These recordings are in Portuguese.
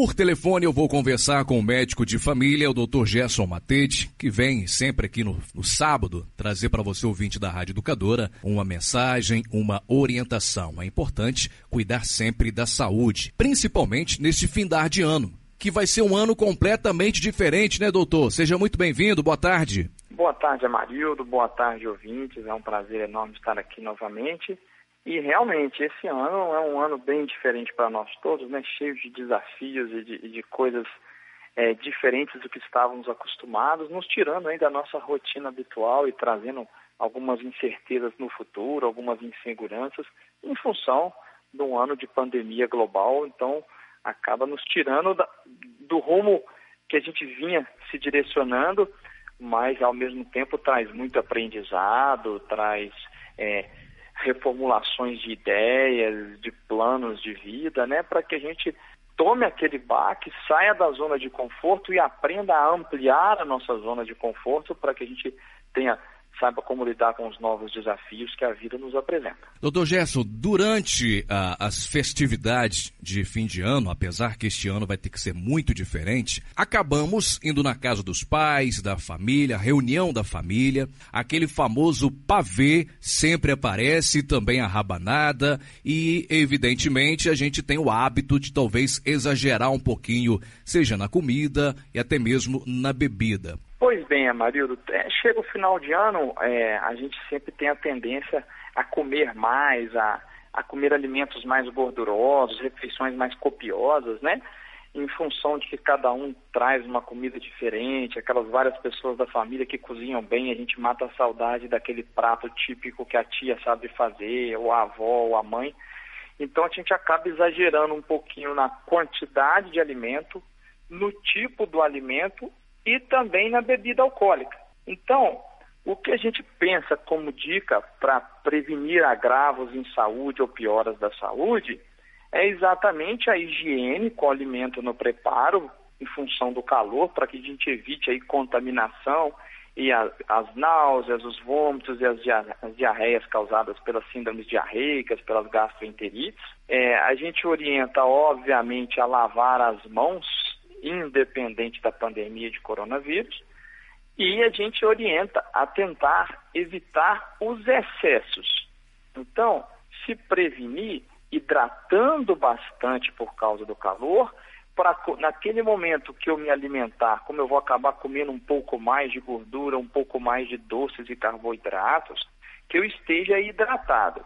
Por telefone eu vou conversar com o médico de família, o Dr. Gerson Matete, que vem sempre aqui no, no sábado trazer para você, ouvinte da Rádio Educadora, uma mensagem, uma orientação. É importante cuidar sempre da saúde, principalmente neste findar de ano, que vai ser um ano completamente diferente, né, doutor? Seja muito bem-vindo, boa tarde. Boa tarde, Amarildo, boa tarde, ouvintes. É um prazer enorme estar aqui novamente. E realmente, esse ano é um ano bem diferente para nós todos, né? cheio de desafios e de, de coisas é, diferentes do que estávamos acostumados, nos tirando aí da nossa rotina habitual e trazendo algumas incertezas no futuro, algumas inseguranças, em função de um ano de pandemia global. Então, acaba nos tirando da, do rumo que a gente vinha se direcionando, mas ao mesmo tempo traz muito aprendizado, traz. É, reformulações de ideias, de planos de vida, né, para que a gente tome aquele baque, saia da zona de conforto e aprenda a ampliar a nossa zona de conforto para que a gente tenha saiba como lidar com os novos desafios que a vida nos apresenta. Doutor Gerson, durante ah, as festividades de fim de ano, apesar que este ano vai ter que ser muito diferente, acabamos indo na casa dos pais, da família, reunião da família, aquele famoso pavê sempre aparece, também a rabanada, e evidentemente a gente tem o hábito de talvez exagerar um pouquinho, seja na comida e até mesmo na bebida. Pois bem, Amarildo, é, chega o final de ano, é, a gente sempre tem a tendência a comer mais, a, a comer alimentos mais gordurosos, refeições mais copiosas, né? Em função de que cada um traz uma comida diferente, aquelas várias pessoas da família que cozinham bem, a gente mata a saudade daquele prato típico que a tia sabe fazer, ou a avó, ou a mãe. Então a gente acaba exagerando um pouquinho na quantidade de alimento, no tipo do alimento e também na bebida alcoólica. Então, o que a gente pensa como dica para prevenir agravos em saúde ou pioras da saúde é exatamente a higiene com o alimento no preparo, em função do calor, para que a gente evite aí contaminação e a, as náuseas, os vômitos e as, as, diarreias causadas pelas síndromes diarreicas, pelas gastroenterites. É, a gente orienta, obviamente, a lavar as mãos independente da pandemia de coronavírus, e a gente orienta a tentar evitar os excessos. Então, se prevenir hidratando bastante por causa do calor, para naquele momento que eu me alimentar, como eu vou acabar comendo um pouco mais de gordura, um pouco mais de doces e carboidratos, que eu esteja hidratado.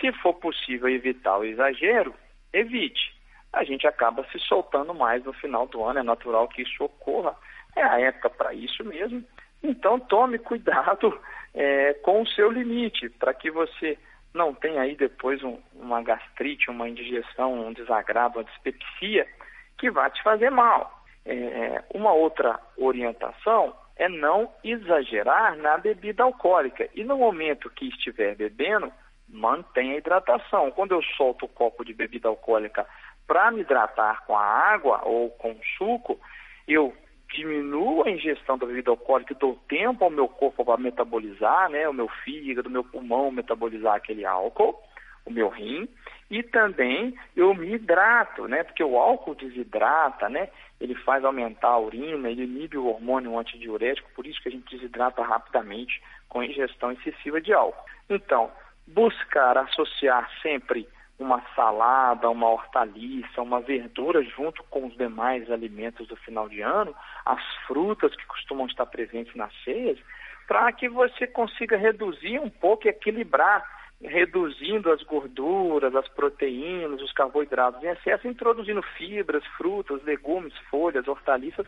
Se for possível evitar o exagero, evite a gente acaba se soltando mais no final do ano, é natural que isso ocorra, é a época para isso mesmo. Então tome cuidado é, com o seu limite, para que você não tenha aí depois um, uma gastrite, uma indigestão, um desagrado, uma dispepsia que vai te fazer mal. É, uma outra orientação é não exagerar na bebida alcoólica. E no momento que estiver bebendo, mantenha a hidratação. Quando eu solto o copo de bebida alcoólica para me hidratar com a água ou com suco, eu diminuo a ingestão da bebida alcoólica dou tempo ao meu corpo para metabolizar, né, o meu fígado, o meu pulmão metabolizar aquele álcool, o meu rim, e também eu me hidrato, né, porque o álcool desidrata, né, ele faz aumentar a urina, ele inibe o hormônio antidiurético, por isso que a gente desidrata rapidamente com ingestão excessiva de álcool. Então, buscar associar sempre uma salada, uma hortaliça, uma verdura junto com os demais alimentos do final de ano, as frutas que costumam estar presentes nas ceias, para que você consiga reduzir um pouco e equilibrar, reduzindo as gorduras, as proteínas, os carboidratos em excesso, introduzindo fibras, frutas, legumes, folhas, hortaliças,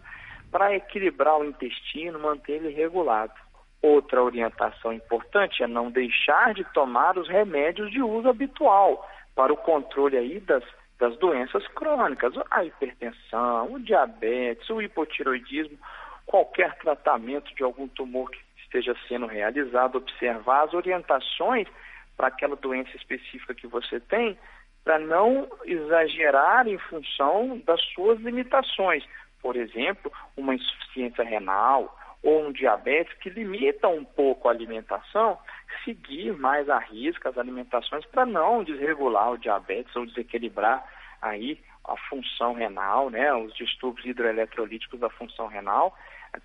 para equilibrar o intestino, manter ele regulado. Outra orientação importante é não deixar de tomar os remédios de uso habitual para o controle aí das, das doenças crônicas, a hipertensão, o diabetes, o hipotiroidismo, qualquer tratamento de algum tumor que esteja sendo realizado, observar as orientações para aquela doença específica que você tem, para não exagerar em função das suas limitações. Por exemplo, uma insuficiência renal, ou um diabetes que limita um pouco a alimentação, seguir mais a risca as alimentações para não desregular o diabetes ou desequilibrar aí a função renal, né, os distúrbios hidroeletrolíticos da função renal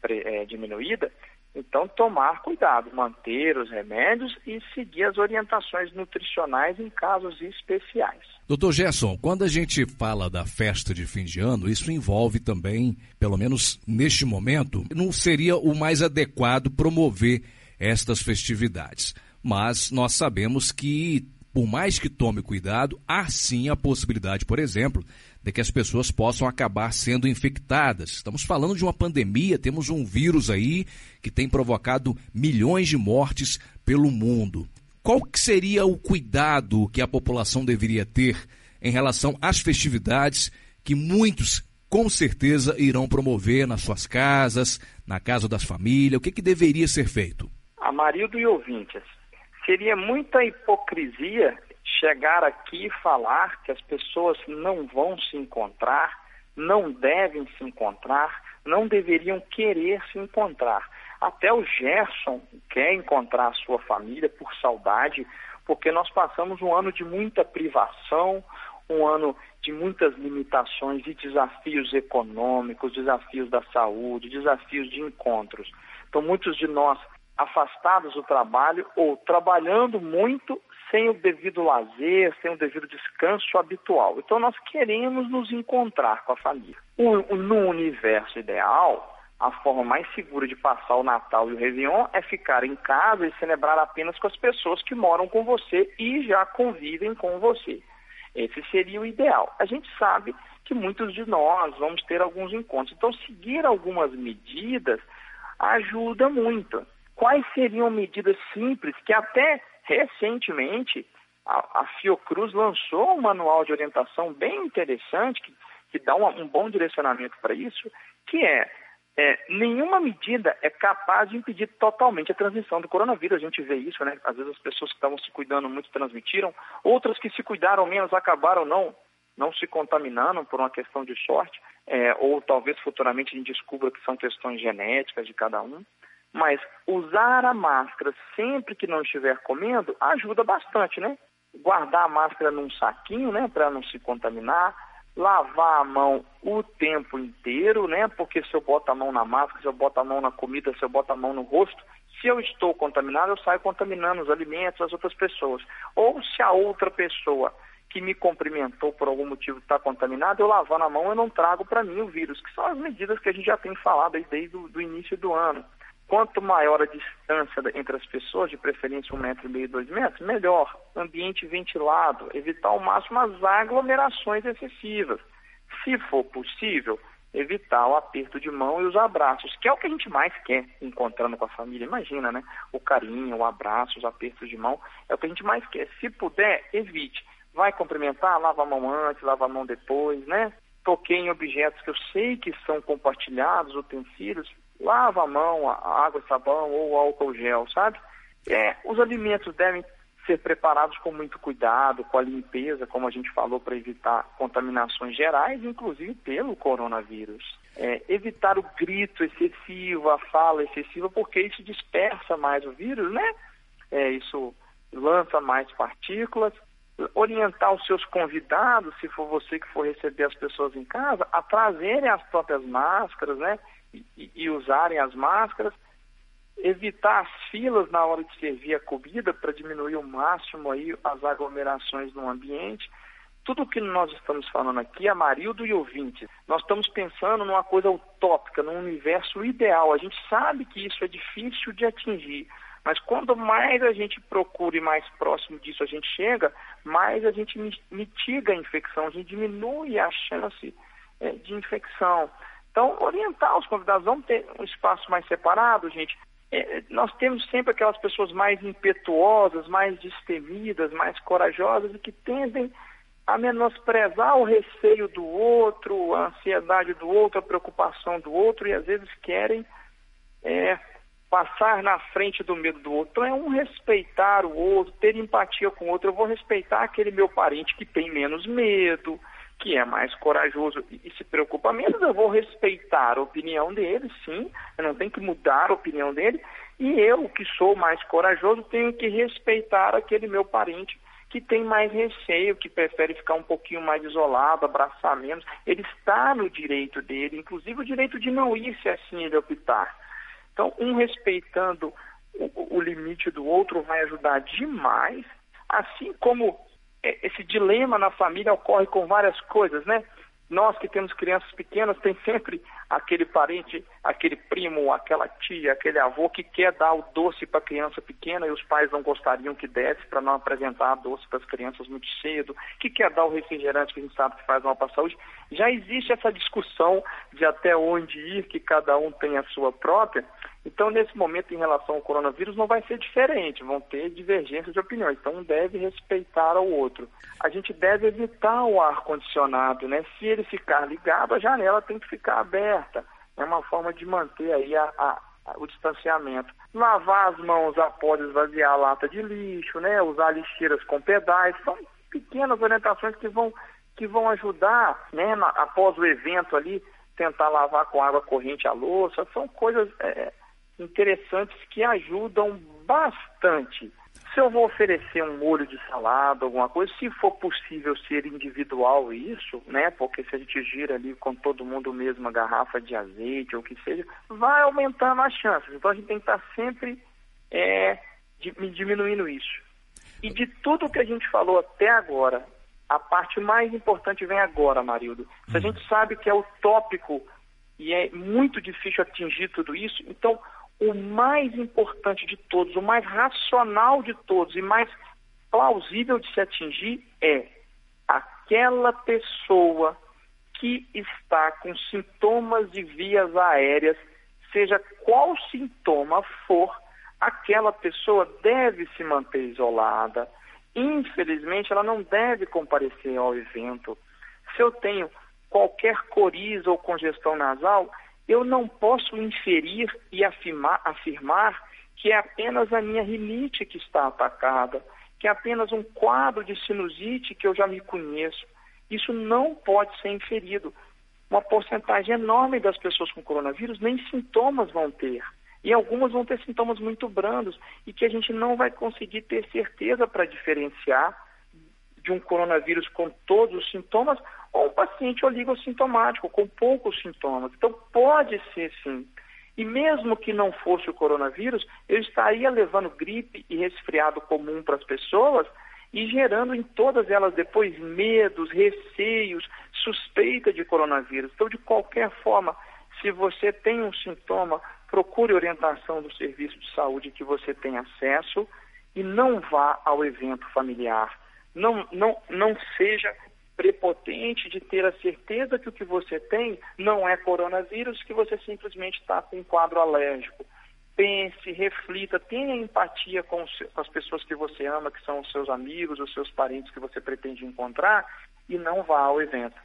é, diminuída, então tomar cuidado, manter os remédios e seguir as orientações nutricionais em casos especiais. Doutor Gerson, quando a gente fala da festa de fim de ano, isso envolve também, pelo menos neste momento, não seria o mais adequado promover estas festividades. Mas nós sabemos que por mais que tome cuidado, há sim a possibilidade, por exemplo, de que as pessoas possam acabar sendo infectadas. Estamos falando de uma pandemia, temos um vírus aí que tem provocado milhões de mortes pelo mundo. Qual que seria o cuidado que a população deveria ter em relação às festividades que muitos com certeza irão promover nas suas casas, na casa das famílias? O que, que deveria ser feito? Amarildo e ouvintes, seria muita hipocrisia chegar aqui e falar que as pessoas não vão se encontrar, não devem se encontrar, não deveriam querer se encontrar. Até o Gerson quer encontrar a sua família por saudade, porque nós passamos um ano de muita privação, um ano de muitas limitações e desafios econômicos, desafios da saúde, desafios de encontros. Então, muitos de nós afastados do trabalho ou trabalhando muito sem o devido lazer, sem o devido descanso habitual. Então nós queremos nos encontrar com a família. O, no universo ideal, a forma mais segura de passar o Natal e o Réveillon é ficar em casa e celebrar apenas com as pessoas que moram com você e já convivem com você. Esse seria o ideal. A gente sabe que muitos de nós vamos ter alguns encontros. Então, seguir algumas medidas ajuda muito quais seriam medidas simples que até recentemente a, a Fiocruz lançou um manual de orientação bem interessante que, que dá um, um bom direcionamento para isso, que é, é, nenhuma medida é capaz de impedir totalmente a transmissão do coronavírus. A gente vê isso, né? Às vezes as pessoas que estavam se cuidando muito transmitiram, outras que se cuidaram menos acabaram não não se contaminando por uma questão de sorte, é, ou talvez futuramente a gente descubra que são questões genéticas de cada um. Mas usar a máscara sempre que não estiver comendo ajuda bastante, né? Guardar a máscara num saquinho, né, para não se contaminar. Lavar a mão o tempo inteiro, né? Porque se eu boto a mão na máscara, se eu boto a mão na comida, se eu boto a mão no rosto, se eu estou contaminado, eu saio contaminando os alimentos, as outras pessoas. Ou se a outra pessoa que me cumprimentou por algum motivo está contaminada, eu lavando a mão, eu não trago para mim o vírus, que são as medidas que a gente já tem falado desde o início do ano. Quanto maior a distância entre as pessoas, de preferência um metro e meio, dois metros, melhor. Ambiente ventilado, evitar ao máximo as aglomerações excessivas. Se for possível, evitar o aperto de mão e os abraços, que é o que a gente mais quer encontrando com a família. Imagina, né? O carinho, o abraço, os apertos de mão, é o que a gente mais quer. Se puder, evite. Vai cumprimentar, lava a mão antes, lava a mão depois, né? Toquei em objetos que eu sei que são compartilhados, utensílios, lava a mão, a água e sabão ou álcool gel, sabe? É, os alimentos devem ser preparados com muito cuidado, com a limpeza, como a gente falou, para evitar contaminações gerais, inclusive pelo coronavírus. É, evitar o grito excessivo, a fala excessiva, porque isso dispersa mais o vírus, né? É, isso lança mais partículas. Orientar os seus convidados, se for você que for receber as pessoas em casa, a trazerem as próprias máscaras, né? E, e usarem as máscaras, evitar as filas na hora de servir a comida para diminuir ao máximo aí as aglomerações no ambiente. Tudo o que nós estamos falando aqui, Amarildo e ouvintes, nós estamos pensando numa coisa utópica, num universo ideal. A gente sabe que isso é difícil de atingir, mas quanto mais a gente procura e mais próximo disso a gente chega, mais a gente mitiga a infecção, a gente diminui a chance é, de infecção. Então, orientar os convidados, vamos ter um espaço mais separado, gente. É, nós temos sempre aquelas pessoas mais impetuosas, mais destemidas, mais corajosas e que tendem a menosprezar o receio do outro, a ansiedade do outro, a preocupação do outro e às vezes querem é, passar na frente do medo do outro. Então é um respeitar o outro, ter empatia com o outro. Eu vou respeitar aquele meu parente que tem menos medo, que é mais corajoso e, se preocupa menos, eu vou respeitar a opinião dele, sim, eu não tenho que mudar a opinião dele, e eu, que sou mais corajoso, tenho que respeitar aquele meu parente que tem mais receio, que prefere ficar um pouquinho mais isolado, abraçar menos. Ele está no direito dele, inclusive o direito de não ir se assim ele optar. Então, um respeitando o, o limite do outro vai ajudar demais, assim como esse dilema na família ocorre com várias coisas, né? Nós que temos crianças pequenas, tem sempre aquele parente, aquele primo, aquela tia, aquele avô que quer dar o doce para a criança pequena e os pais não gostariam que desse para não apresentar doce para as crianças muito cedo, que quer dar o refrigerante que a gente sabe que faz mal para a saúde. Já existe essa discussão de até onde ir, que cada um tem a sua própria. Então, nesse momento, em relação ao coronavírus, não vai ser diferente, vão ter divergências de opiniões. Então, um deve respeitar ao outro. A gente deve evitar o ar-condicionado, né? Se ele ficar ligado, a janela tem que ficar aberta. É uma forma de manter aí a, a, a, o distanciamento. Lavar as mãos após esvaziar a lata de lixo, né? Usar lixeiras com pedais. São pequenas orientações que vão, que vão ajudar, né? Na, após o evento ali, tentar lavar com água corrente a louça. São coisas... É, interessantes que ajudam bastante. Se eu vou oferecer um molho de salada, alguma coisa, se for possível ser individual isso, né? Porque se a gente gira ali com todo mundo mesma garrafa de azeite ou o que seja, vai aumentando as chances. Então a gente tem que estar sempre é, diminuindo isso. E de tudo que a gente falou até agora, a parte mais importante vem agora, Marildo. Se a hum. gente sabe que é utópico e é muito difícil atingir tudo isso, então o mais importante de todos, o mais racional de todos e mais plausível de se atingir é aquela pessoa que está com sintomas de vias aéreas, seja qual sintoma for, aquela pessoa deve se manter isolada. Infelizmente, ela não deve comparecer ao evento. Se eu tenho qualquer coriza ou congestão nasal, eu não posso inferir e afirmar, afirmar que é apenas a minha rinite que está atacada, que é apenas um quadro de sinusite que eu já me conheço. Isso não pode ser inferido. Uma porcentagem enorme das pessoas com coronavírus nem sintomas vão ter. E algumas vão ter sintomas muito brandos e que a gente não vai conseguir ter certeza para diferenciar de um coronavírus com todos os sintomas ou um paciente oligossintomático, com poucos sintomas. Então, pode ser sim. E mesmo que não fosse o coronavírus, eu estaria levando gripe e resfriado comum para as pessoas e gerando em todas elas depois medos, receios, suspeita de coronavírus. Então, de qualquer forma, se você tem um sintoma, procure orientação do serviço de saúde que você tem acesso e não vá ao evento familiar. Não, não, não seja prepotente de ter a certeza que o que você tem não é coronavírus, que você simplesmente está com um quadro alérgico. Pense, reflita, tenha empatia com, as pessoas que você ama, que são os seus amigos, os seus parentes que você pretende encontrar e não vá ao evento.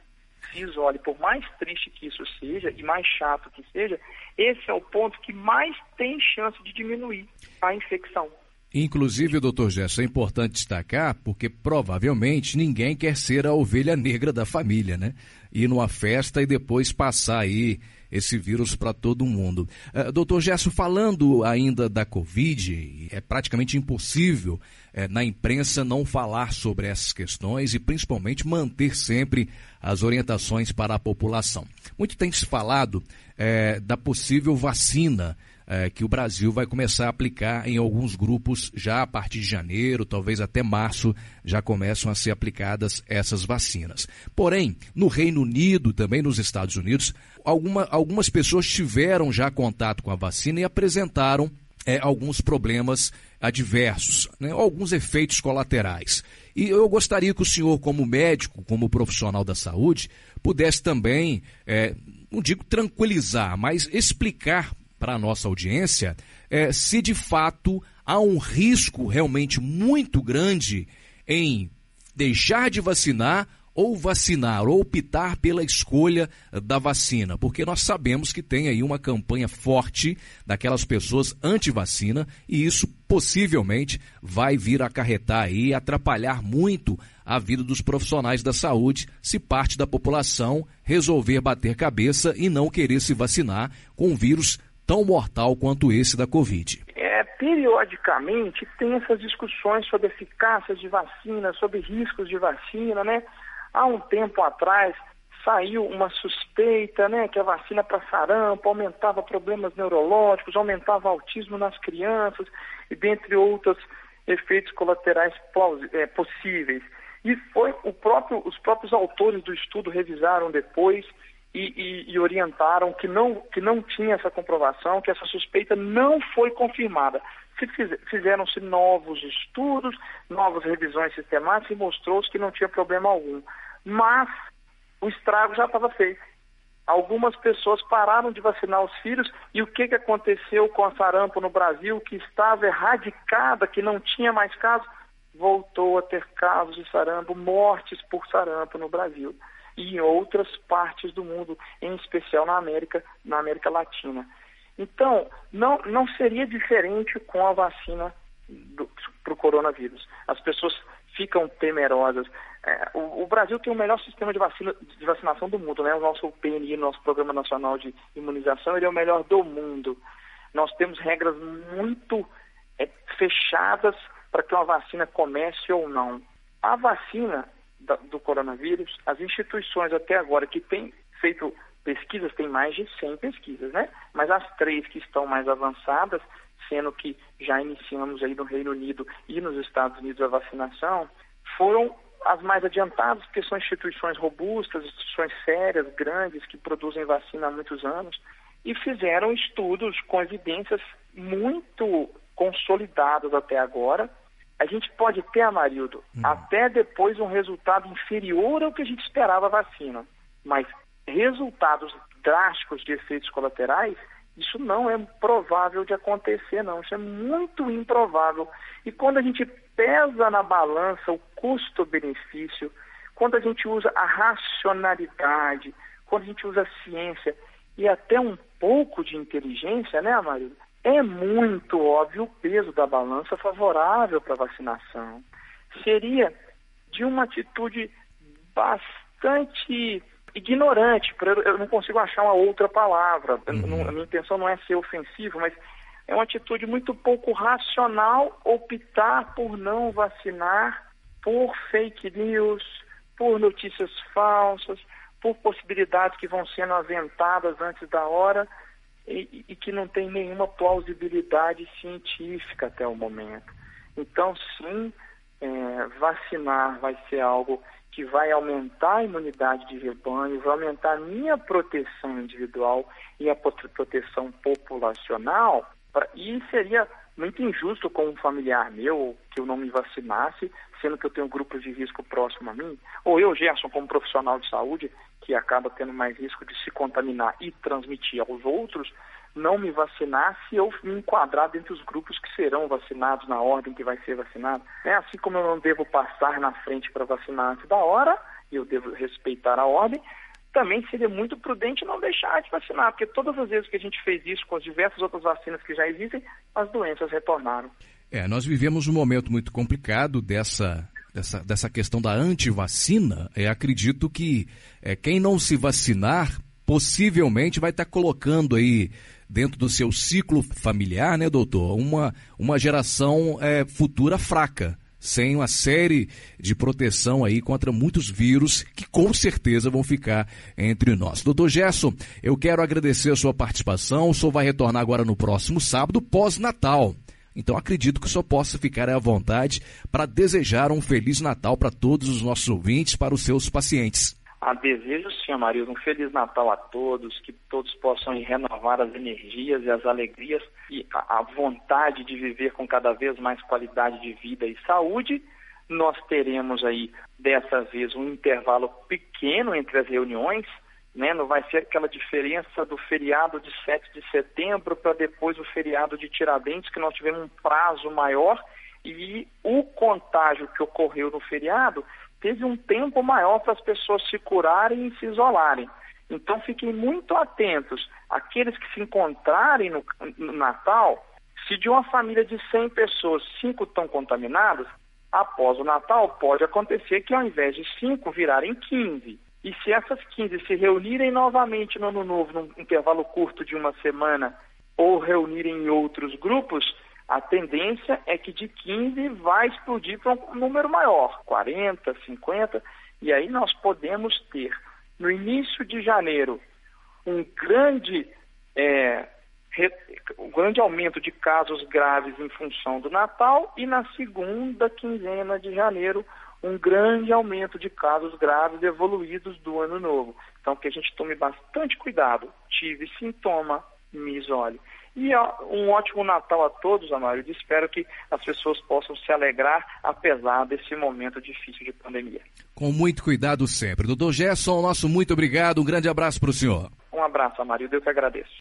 Se isole, por mais triste que isso seja e mais chato que seja, esse é o ponto que mais tem chance de diminuir a infecção. Inclusive, doutor Gerson, é importante destacar porque provavelmente ninguém quer ser a ovelha negra da família, né? Ir numa festa e depois passar aí esse vírus para todo mundo. Uh, doutor Gerson, falando ainda da Covid, é praticamente impossível uh, na imprensa não falar sobre essas questões e principalmente manter sempre as orientações para a população. Muito tem se falado uh, da possível vacina é, que o Brasil vai começar a aplicar em alguns grupos já a partir de janeiro, talvez até março, já começam a ser aplicadas essas vacinas. Porém, no Reino Unido, também nos Estados Unidos, alguma, algumas pessoas tiveram já contato com a vacina e apresentaram é, alguns problemas adversos, né, alguns efeitos colaterais. E eu gostaria que o senhor, como médico, como profissional da saúde, pudesse também, é, não digo tranquilizar, mas explicar para a nossa audiência é, se de fato há um risco realmente muito grande em deixar de vacinar ou vacinar, ou optar pela escolha da vacina, porque nós sabemos que tem aí uma campanha forte daquelas pessoas anti-vacina e isso possivelmente vai vir acarretar aí, atrapalhar muito a vida dos profissionais da saúde se parte da população resolver bater cabeça e não querer se vacinar com um vírus tão mortal quanto esse da Covid? É periodicamente tem essas discussões sobre eficácia de vacina, sobre riscos de vacina, né? Há um tempo atrás saiu uma suspeita, né, que a vacina para sarampo aumentava problemas neurológicos, aumentava autismo nas crianças e dentre outros efeitos colaterais é, possíveis. E foi o próprio, os próprios autores do estudo revisaram depois e, e, e orientaram que não, que não tinha essa comprovação, que essa suspeita não foi confirmada. Fizeram-se novos estudos, novas revisões sistemáticas e mostrou-se que não tinha problema algum. Mas o estrago já estava feito. Algumas pessoas pararam de vacinar os filhos e o que, que aconteceu com a sarampo no Brasil, que estava erradicada, que não tinha mais casos, voltou a ter casos de sarampo, mortes por sarampo no Brasil e em outras partes do mundo, em especial na América, na América Latina. Então, não, não seria diferente com a vacina para o coronavírus. As pessoas ficam temerosas. É, o, o, Brasil tem o melhor sistema de, vacina, de vacinação do mundo, né? O nosso PNI, nosso Programa Nacional de Imunização, ele é o melhor do mundo. Nós temos regras muito é, fechadas para que uma vacina comece ou não. A vacina da, do coronavírus, as instituições até agora que têm feito pesquisas, tem mais de 100 pesquisas, né? Mas as três que estão mais avançadas, sendo que já iniciamos aí no Reino Unido e nos Estados Unidos a vacinação, foram as mais adiantadas, porque são instituições robustas, instituições sérias, grandes, que produzem vacina há muitos anos, e fizeram estudos com evidências muito consolidadas até agora. A gente pode ter, Amarildo, hum. até depois um resultado inferior ao que a gente esperava a vacina, mas resultados drásticos de efeitos colaterais, isso não é provável de acontecer, não. Isso é muito improvável. E quando a gente pesa na balança o custo-benefício, quando a gente usa a racionalidade, quando a gente usa a ciência e até um pouco de inteligência, né, Amarildo? É muito óbvio o peso da balança favorável para a vacinação. Seria de uma atitude bastante ignorante, eu não consigo achar uma outra palavra. Uhum. A minha intenção não é ser ofensivo, mas é uma atitude muito pouco racional optar por não vacinar, por fake news, por notícias falsas, por possibilidades que vão sendo aventadas antes da hora e, e que não tem nenhuma plausibilidade científica até o momento. Então, sim, é, vacinar vai ser algo que vai aumentar a imunidade de rebanho, vai aumentar a minha proteção individual e a proteção populacional, e seria muito injusto com um familiar meu que eu não me vacinasse, sendo que eu tenho grupos de risco próximo a mim, ou eu, Gerson, como profissional de saúde, que acaba tendo mais risco de se contaminar e transmitir aos outros, não me vacinar se eu me enquadrar dentro dos grupos que serão vacinados na ordem que vai ser vacinado. É assim como eu não devo passar na frente para vacinar antes da hora, e eu devo respeitar a ordem, também seria muito prudente não deixar de vacinar, porque todas as vezes que a gente fez isso com as diversas outras vacinas que já existem, as doenças retornaram. É, nós vivemos um momento muito complicado dessa, dessa, dessa questão da antivacina. É, acredito que é, quem não se vacinar possivelmente vai estar colocando aí dentro do seu ciclo familiar, né, doutor, uma, uma geração é, futura fraca sem uma série de proteção aí contra muitos vírus que com certeza vão ficar entre nós. Doutor Gerson, eu quero agradecer a sua participação. O senhor vai retornar agora no próximo sábado, pós-Natal. Então acredito que senhor possa ficar à vontade para desejar um Feliz Natal para todos os nossos ouvintes, para os seus pacientes. A desejo, sim, Maria, um Feliz Natal a todos, que todos possam renovar as energias e as alegrias e a, a vontade de viver com cada vez mais qualidade de vida e saúde. Nós teremos aí, dessa vez, um intervalo pequeno entre as reuniões, né? não vai ser aquela diferença do feriado de 7 de setembro para depois o feriado de Tiradentes, que nós tivemos um prazo maior e o contágio que ocorreu no feriado teve um tempo maior para as pessoas se curarem e se isolarem. Então fiquem muito atentos. Aqueles que se encontrarem no, no Natal, se de uma família de 100 pessoas, 5 estão contaminados, após o Natal pode acontecer que ao invés de 5 virarem 15. E se essas 15 se reunirem novamente no Ano Novo, num intervalo curto de uma semana, ou reunirem em outros grupos, A tendência é que de 15 vai explodir para um número maior, 40, 50, e aí nós podemos ter no início de janeiro um grande, é, re, um grande aumento de casos graves em função do Natal e na segunda quinzena de janeiro um grande aumento de casos graves evoluídos do ano novo. Então que a gente tome bastante cuidado. Tive sintoma, me isole. E um ótimo Natal a todos, Amário. Espero que as pessoas possam se alegrar apesar desse momento difícil de pandemia. Com muito cuidado sempre. Doutor Gerson, nosso muito obrigado. Um grande abraço para o senhor. Um abraço, Amário. Eu que agradeço.